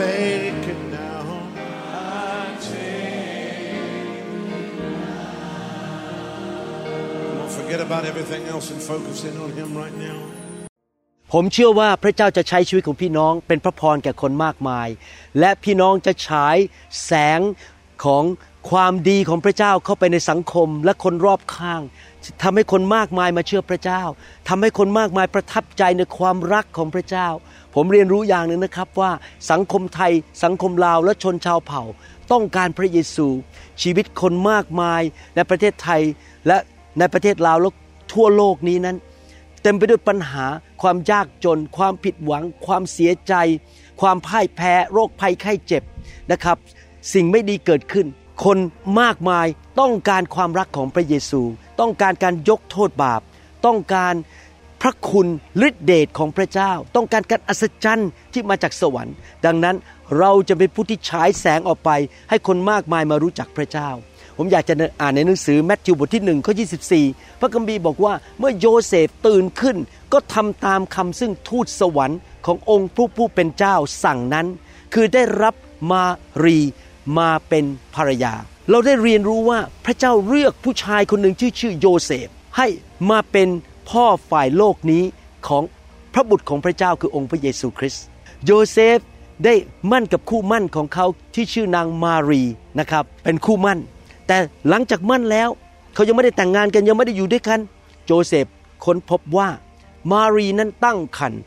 Take it now. I take Come on, forget about everything else and focus in on Him right now. ผมเชื่อว่าพระเจ้าจะใช้ชีวิตของพี่น้องเป็นพระพรแก่คนมากมาย และพี่น้องจะฉายแสงของ ความดีของพระเจ้าเข้าไปในสังคมและคนรอบข้างทำให้คนมากมายมาเชื่อพระเจ้าทำให้คนมากมายประทับใจในความรักของพระเจ้า ผมเรียนรู้อย่างหนึ่งนะครับว่าสังคมไทย สังคมลาวและชนชาวเผ่า ต้องการพระเยซู ชีวิตคนมากมายในประเทศไทยและในประเทศลาวและทั่วโลกนี้นั้น เต็มไปด้วยปัญหา ความยากจน ความผิดหวัง ความเสียใจ ความพ่ายแพ้ โรคภัยไข้เจ็บนะครับ สิ่งไม่ดีเกิดขึ้น คนมากมายต้องการความรักของพระเยซู ต้องการการยกโทษบาป ต้องการพระคุณฤทธิเดชของพระเจ้า ต้องการการอัศจรรย์ที่มาจากสวรรค์ ดังนั้นเราจะเป็นผู้ที่ฉายแสงออกไป ให้คนมากมายมารู้จักพระเจ้า ผมอยากจะอ่านในหนังสือแมทธิวบทที่1ข้อ24 พระคัมภีร์บอกว่าเมื่อโยเซฟตื่นขึ้น ก็ทำตามคำซึ่งทูตสวรรค์ขององค์ผู้ผู้เป็นเจ้าสั่งนั้น คือได้รับมารี มาเป็นภรรยา เราได้เรียนรู้ว่าพระเจ้าเลือกผู้ชายคนหนึ่งที่ชื่อโยเซฟ ให้มาเป็นพ่อฝ่ายโลกนี้ของพระบุตรของพระเจ้าคือองค์พระเยซูคริสต์โยเซฟได้หมั้นกับคู่หมั้นของเขาที่ชื่อนางมารีนะครับเป็นคู่หมั้น แต่หลังจากหมั้นแล้ว เขายังไม่ได้แต่งงานกันยังไม่ได้อยู่ด้วยกัน โจเซฟค้นพบว่ามารีนั้นตั้งครรภ์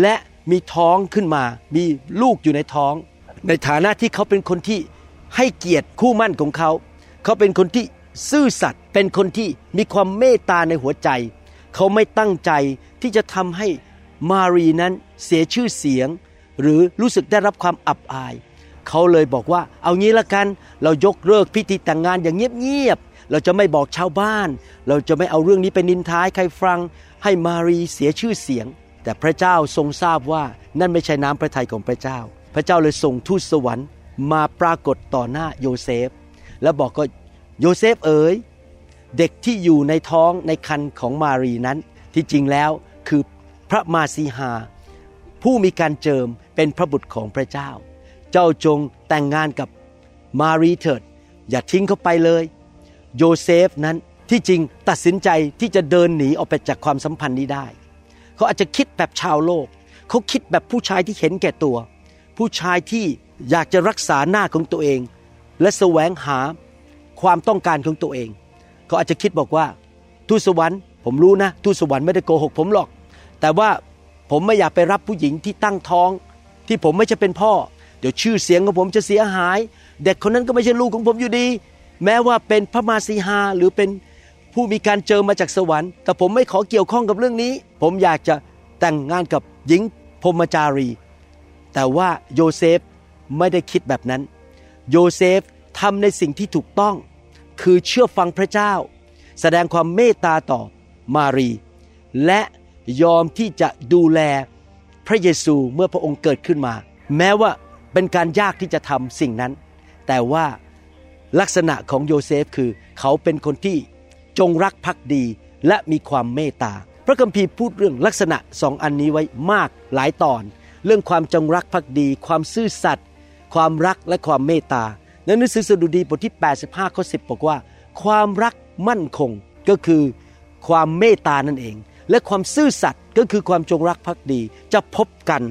และมีท้องขึ้นมา มีลูกอยู่ในท้อง ในฐานะที่เขาเป็นคนที่ให้เกียรติคู่มั่นของเขา เขาเป็นคนที่ซื่อสัตย์เป็นคนที่มีความเมตตาในหัวใจ เขาไม่ตั้งใจที่จะทำให้มารีนั้นเสียชื่อเสียง หรือรู้สึกได้รับความอับอาย เขาเลยบอกว่าเอางี้ละกัน เรายกเลิกพิธีแต่งงานอย่างเงียบๆเราจะไม่บอกชาวบ้าน เราจะไม่เอาเรื่องนี้ไปนินทายใครฟัง ให้มารีเสียชื่อเสียง แต่พระเจ้าทรงทราบว่านั่นไม่ใช่น้ำพระทัยของพระเจ้า พระเจ้าเลยส่งทูตสวรรค์มาปรากฏต่อหน้าโยเซฟ แล้วบอกก็โยเซฟเอ๋ยเด็กที่อยู่ในท้องในครรภ์ของมารีนั้น ที่จริงแล้วคือพระมาซีฮา ผู้มีการเจิมเป็นพระบุตรของพระเจ้า เจ้าจงแต่งงานกับมารีเถิด อย่าทิ้งเขาไปเลย โยเซฟนั้นที่จริงตัดสินใจที่จะเดินหนีออกไปจากความสัมพันธ์นี้ได้ เขาอาจจะคิดแบบชาวโลก เขาคิดแบบผู้ชายที่เห็นแก่ตัว ผู้ชายที่อยากจะรักษาหน้าของตัวเอง และแสวงหาความต้องการของตัวเอง เขาอาจจะคิดบอกว่าทูตสวรรค์ผมรู้นะทูตสวรรค์ไม่ได้โกหกผมหรอก แต่ว่าผมไม่อยากไปรับผู้หญิงที่ตั้งท้อง ที่ผมไม่ใช่เป็นพ่อ เดี๋ยวชื่อเสียงของผมจะเสียหาย เด็กคนนั้นก็ไม่ใช่ลูกของผมอยู่ดี แม้ว่าเป็นพระมาสีหาหรือเป็นผู้มีการเจอมาจากสวรรค์ แต่ผมไม่ขอเกี่ยวข้องกับเรื่องนี้ ผมอยากจะแต่งงานกับหญิงพรมจารี แต่ว่าโยเซฟไม่ได้คิดแบบนั้น โยเซฟทำในสิ่งที่ถูกต้อง คือเชื่อฟังพระเจ้า แสดงความเมตตาต่อมารี และยอมที่จะดูแลพระเยซูเมื่อพระองค์เกิดขึ้นมา แม้ว่าเป็นการยากที่จะทำสิ่งนั้น แต่ว่าลักษณะของโยเซฟคือ เขาเป็นคนที่จงรักภักดีและมีความเมตตา พระคัมภีร์พูดเรื่องลักษณะสองอันนี้ไว้มากหลายตอน เรื่องความจงรักภักดี ความซื่อสัตย์ความรักและความเมตตาในหนังสือสดุดีบทที่ 85ข้อ10 บอกว่า ความรักมั่นคงก็คือความเมตตานั่นเอง และความซื่อสัตย์ก็คือความจงรักภักดีจะพบกัน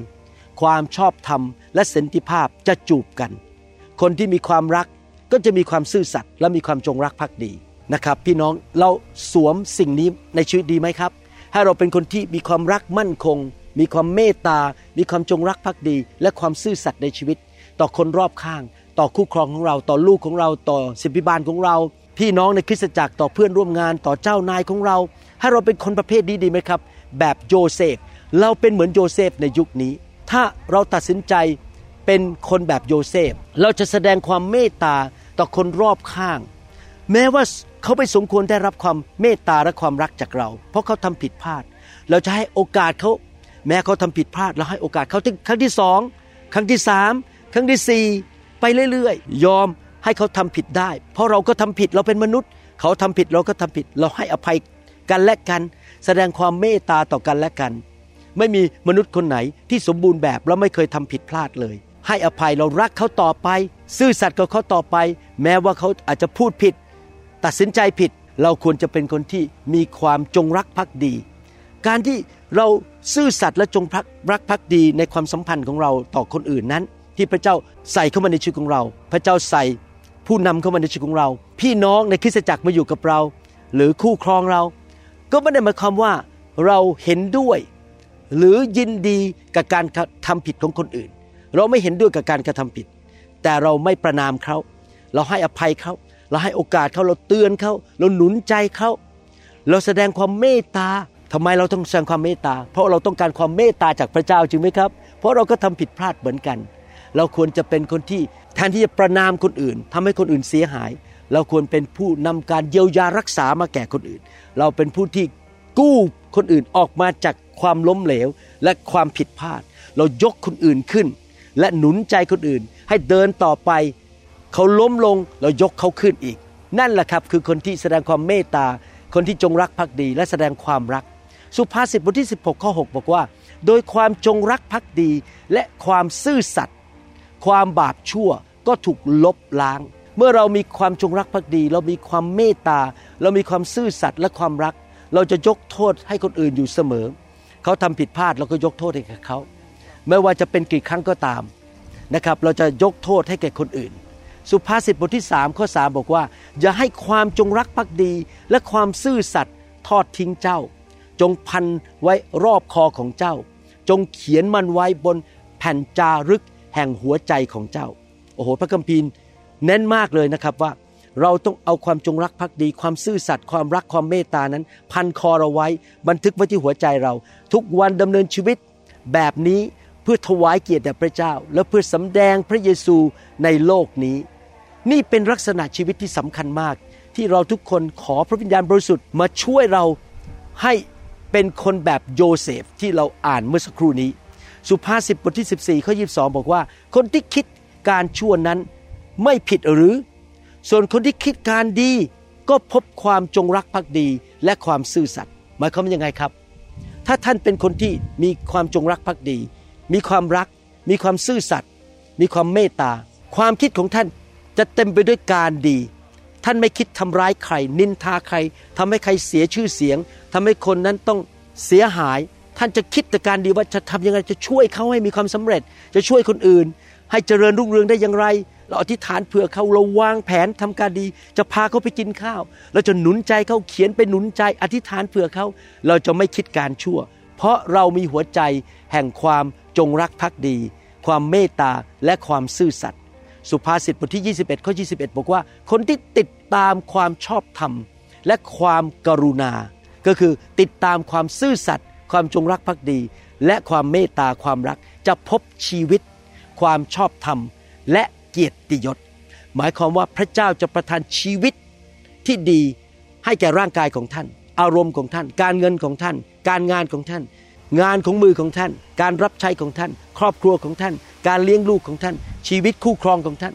ความชอบธรรมและสันติภาพจะจูบกัน คนที่มีความรักก็จะมีความซื่อสัตย์และมีความจงรักภักดีนะครับ พี่น้องเราสวมสิ่งนี้ในชีวิตดีไหมครับ ให้เราเป็นคนที่มีความรักมั่นคง มีความเมตตา มีความจงรักภักดี และความซื่อสัตย์ในชีวิต ต่อคนรอบข้าง ต่อคู่ครองของเรา ต่อลูกของเรา ต่อสิบิบาลของเรา พี่น้องในคริสตจักร ต่อเพื่อนร่วมงาน ต่อเจ้านายของเรา ให้เราเป็นคนประเภทนี้ดีไหมครับ แบบโยเซฟ เราเป็นเหมือนโยเซฟในยุคนี้ ถ้าเราตัดสินใจเป็นคนแบบโยเซฟ เราจะแสดงความเมตตาต่อคนรอบข้าง แม้ว่าเขาไม่สมควรได้รับความเมตตาและความรักจากเรา เพราะเขาทำผิดพลาด เราจะให้โอกาสเขา แม้เขาทำผิดพลาดเราให้โอกาสเขาครั้งที่สองครั้งที่สามครั้งที่สี่ไปเรื่อยๆ ยอมให้เขาทำผิดได้ เพราะเราก็ทำผิดเราเป็นมนุษย์ เขาทำผิดเราก็ทำผิด เราให้อภัยกันและกัน แสดงความเมตตาต่อกันและกัน ไม่มีมนุษย์คนไหนที่สมบูรณ์แบบแล้วไม่เคยทำผิดพลาดเลย ให้อภัยเรารักเขาต่อไป ซื่อสัตย์กับเขาต่อไป แม้ว่าเขาอาจจะพูดผิด ตัดสินใจผิด เราควรจะเป็นคนที่มีความจงรักภักดี การที่เราซื่อสัตย์และจงรักภักดีในความสัมพันธ์ของเราต่อคนอื่นนั้น ที่พระเจ้าใส่เข้ามาในชีวิตของเรา พระเจ้าใส่ผู้นำเข้ามาในชีวิตของเรา พี่น้องในคริสตจักรมาอยู่กับเรา หรือคู่ครองเรา ก็ไม่ได้หมายความว่าเราเห็นด้วย หรือยินดีกับการทำผิดของคนอื่น เราไม่เห็นด้วยกับการกระทำผิด แต่เราไม่ประนามเขาเราให้อภัยเขาเราให้โอกาสเขาเราเตือนเขาเราหนุนใจเขาเราแสดงความเมตตา ทำไมเราต้องแสดงความเมตตา เพราะเราต้องการความเมตตาจากพระเจ้าจริงไหมครับ เพราะเราก็ทำผิดพลาดเหมือนกัน เราควรจะเป็นคนที่แทนที่จะประนามคนอื่นทำให้คนอื่นเสียหาย เราควรเป็นผู้นำการเยียวยารักษามาแก่คนอื่น เราเป็นผู้ที่กู้คนอื่นออกมาจากความล้มเหลวและความผิดพลาด เรายกคนอื่นขึ้น และหนุนใจคนอื่น ให้เดินต่อไป เขาล้มลงเรายกเขาขึ้นอีก นั่นแหละครับคือคนที่แสดงความเมตตาคนที่จงรักภักดีและแสดงความรัก สุภาษิตบทที่ 16 ข้อ 6 บอกว่า โดยความจงรักภักดีและความซื่อสัตย์ความบาปชั่วก็ถูกลบล้าง เมื่อเรามีความจงรักภักดี เรามีความเมตตา เรามีความซื่อสัตย์และความรัก เราจะยกโทษให้คนอื่นอยู่เสมอ เขาทำผิดพลาดเราก็ยกโทษให้กับเขาไม่ว่าจะเป็นกี่ครั้งก็ตามนะครับเราจะยกโทษให้แก่คนอื่น สุภาษิตบทที่3ข้อ3บอกว่า อย่าให้ความจงรักภักดีและความซื่อสัตย์ทอดทิ้งเจ้า จงพันไว้รอบคอของเจ้า จงเขียนมันไว้บนแผ่นจารึกแห่งหัวใจของเจ้า โอ้โห พระคัมภีร์เน้นมากเลยนะครับว่าเราต้องเอาความจงรักภักดี ความซื่อสัตย์ความรักความเมตตานั้น พันคอเราไว้ บันทึกไว้ที่หัวใจเรา ทุกวันดำเนินชีวิตแบบนี้เพื่อถวายเกียรติแด่พระเจ้า และเพื่อสำแดงพระเยซูในโลกนี้ นี่เป็นลักษณะชีวิตที่สำคัญมาก ที่เราทุกคนขอพระวิญญาณบริสุทธิ์มาช่วยเราให้ เป็นคนแบบโยเซฟที่เราอ่านเมื่อสักครู่นี้ สุภาษิตบทที่ 14ข้อ22บอกว่า คนที่คิดการชั่วนั้นไม่ผิดหรือ ส่วนคนที่คิดการดีก็พบความจงรักภักดีและความซื่อสัตย์หมายความว่ายังไงครับ ถ้าท่านเป็นคนที่มีความจงรักภักดี มีความรัก มีความซื่อสัตย์มีความเมตตา ความคิดของท่านจะเต็มไปด้วยการดี ท่านไม่คิดทำร้ายใคร นินทาใครทำให้ใครเสียชื่อเสียง ทำให้คนนั้นต้องเสียหาย ท่านจะคิดแต่การดีว่าจะทำยังไงจะช่วยเขาให้มีความสำเร็จ จะช่วยคนอื่น ให้เจริญรุ่งเรืองได้อย่างไร เราอธิษฐานเผื่อเขาเราวางแผนทำการดี จะพาเขาไปกินข้าว เราจะหนุนใจเขาเขียนไปหนุนใจ อธิษฐานเผื่อเขา เราจะไม่คิดการชั่ว เพราะเรามีหัวใจแห่งความจงรักภักดี ความเมตตาและความซื่อสัตย์สุภาษิตบทที่ 21ข้อ21 บอกว่า คนที่ติดตามความชอบธรรม และความกรุณา ก็คือติดตามความซื่อสัตย์ความจงรักภักดี และความเมตตาความรักจะพบชีวิต ความชอบธรรม และเกียรติยศ หมายความว่าพระเจ้าจะประทานชีวิตที่ดีให้แก่ร่างกายของท่าน อารมณ์ของท่าน การเงินของท่าน การงานของท่าน งานของมือของท่าน การรับใช้ของท่าน ครอบครัวของท่าน การเลี้ยงลูกของท่าน ชีวิตคู่ครองของท่าน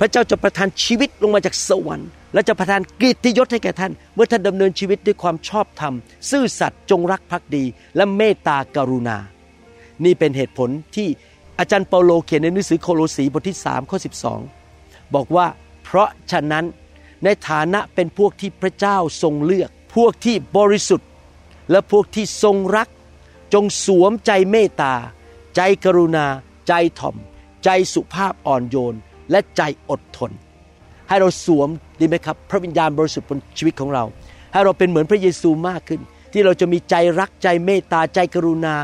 พระเจ้าจะประทานชีวิตลงมาจากสวรรค์ และจะประทานกียรติยศให้แก่ท่าน เมื่อท่านดำเนินชีวิตด้วยความชอบธรรม ซื่อสัตย์จงรักภักดี และเมตตากรุณา นี่เป็นเหตุผลที่อาจารย์เปาโลเขียนในหนังสือโคโลสีบทที่3ข้อ12 บอกว่า เพราะฉะนั้นในฐานะเป็นพวกที่พระเจ้าทรงเลือก พวกที่บริสุทธิ์ และพวกที่ทรงรัก จงสวมใจเมตตา ใจกรุณา ใจถ่อม ใจสุภาพอ่อนโยน และใจอดทน ให้เราสวมดีไหมครับ พระวิญญาณบริสุทธิ์บนชีวิตของเรา ให้เราเป็นเหมือนพระเยซูมากขึ้น ที่เราจะมีใจรักใจเมตตาใจกรุณา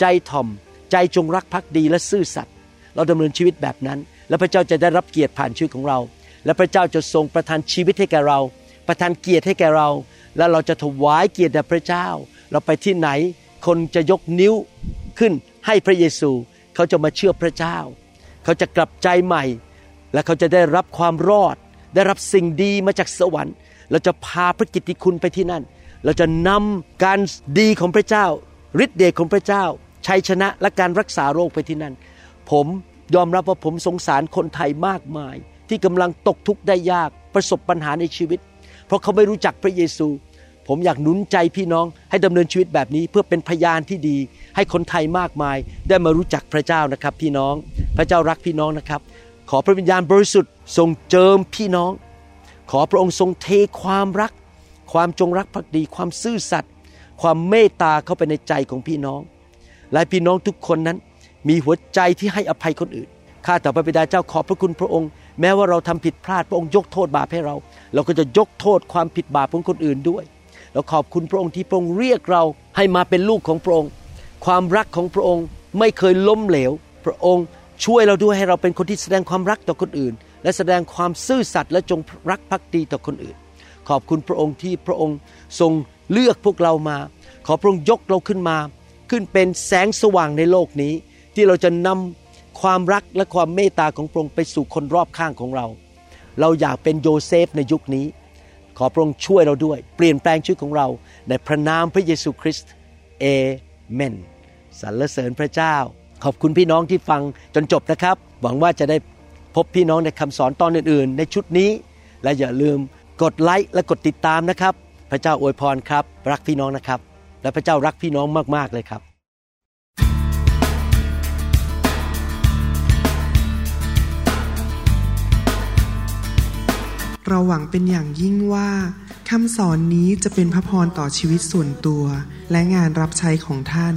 ใจถ่อม ใจจงรักภักดีและซื่อสัตย์เราดำเนินชีวิตแบบนั้น และพระเจ้าจะได้รับเกียรติผ่านชีวิตของเรา และพระเจ้าจะทรงประทานชีวิตให้แก่เรา ประทานเกียรติให้แก่เรา และเราจะถวายเกียรติแด่พระเจ้า เราไปที่ไหน คนจะยกนิ้วขึ้นให้พระเยซูเขาจะมาเชื่อพระเจ้า เขาจะกลับใจใหม่ และเขาจะได้รับความรอด ได้รับสิ่งดีมาจากสวรรค์ เราจะพาพระกิตติคุณไปที่นั่น เราจะนำการดีของพระเจ้าฤทธิเดชของพระเจ้าชัยชนะและการรักษาโรคไปที่นั่น ผมยอมรับว่าผมสงสารคนไทยมากมาย ที่กำลังตกทุกข์ได้ยากประสบปัญหาในชีวิต เพราะเขาไม่รู้จักพระเยซู ผมอยากหนุนใจพี่น้องให้ดำเนินชีวิตแบบนี้เพื่อเป็นพยานที่ดี ให้คนไทยมากมาย ได้มารู้จักพระเจ้านะครับ พี่น้อง พระเจ้ารักพี่น้องนะครับ ขอพระวิญญาณบริสุทธิ์ทรงเจิมพี่น้อง ขอพระองค์ทรงเทความรัก ความจงรักภักดี ความซื่อสัตย์ ความเมตตาเข้าไปในใจของพี่น้อง และพี่น้องทุกคนนั้น มีหัวใจที่ให้อภัยคนอื่น ข้าแต่พระบิดาเจ้าขอบพระคุณพระองค์ แม้ว่าเราทำผิดพลาดพระองค์ยกโทษบาปให้เรา เราก็จะยกโทษความผิดบาปของคนอื่นด้วย เราขอบคุณพระองค์ที่พระองค์เรียกเราให้มาเป็นลูกของพระองค์ ความรักของพระองค์ไม่เคยล้มเหลว พระองค์ ช่วยเราด้วยให้เราเป็นคนที่แสดงความรักต่อคนอื่น และแสดงความซื่อสัตย์และจงรักภักดีต่อคนอื่น ขอบคุณพระองค์ที่พระองค์ทรงเลือกพวกเรามา ขอพระองค์ยกเราขึ้นมา ขึ้นเป็นแสงสว่างในโลกนี้ ที่เราจะนำความรักและความเมตตาของพระองค์ไปสู่คนรอบข้างของเรา เราอยากเป็นโยเซฟในยุคนี้ ขอพระองค์ช่วยเราด้วย เปลี่ยนแปลงชีวิตของเราในพระนามพระเยซูคริสต์เอเมนสรรเสริญพระเจ้า ขอบคุณพี่น้องที่ฟังจนจบนะครับ หวังว่าจะได้พบพี่น้องในคำสอนตอนอื่นๆ ในชุดนี้ และอย่าลืมกดไลค์และกดติดตามนะครับ พระเจ้าอวยพรครับ รักพี่น้องนะครับ และพระเจ้ารักพี่น้องมากๆเลยครับเราหวังเป็นอย่างยิ่งว่าคำสอนนี้จะเป็นพระพรต่อชีวิตส่วนตัว และงานรับใช้ของท่าน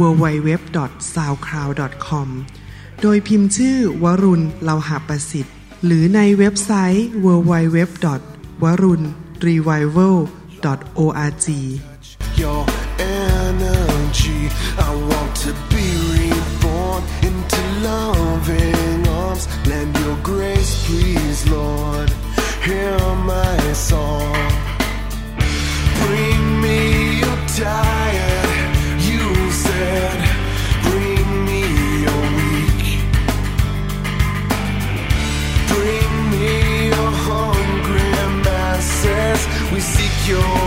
www.soundcloud.com โดยพิมพ์ชื่อวรุณเลาหาประสิทธิ์ หรือในเว็บไซต์ www. วรุณ revival org Your energy I want to be reborn into loving arms Lend your grace please Lord Hear my song Bring me your diet yo.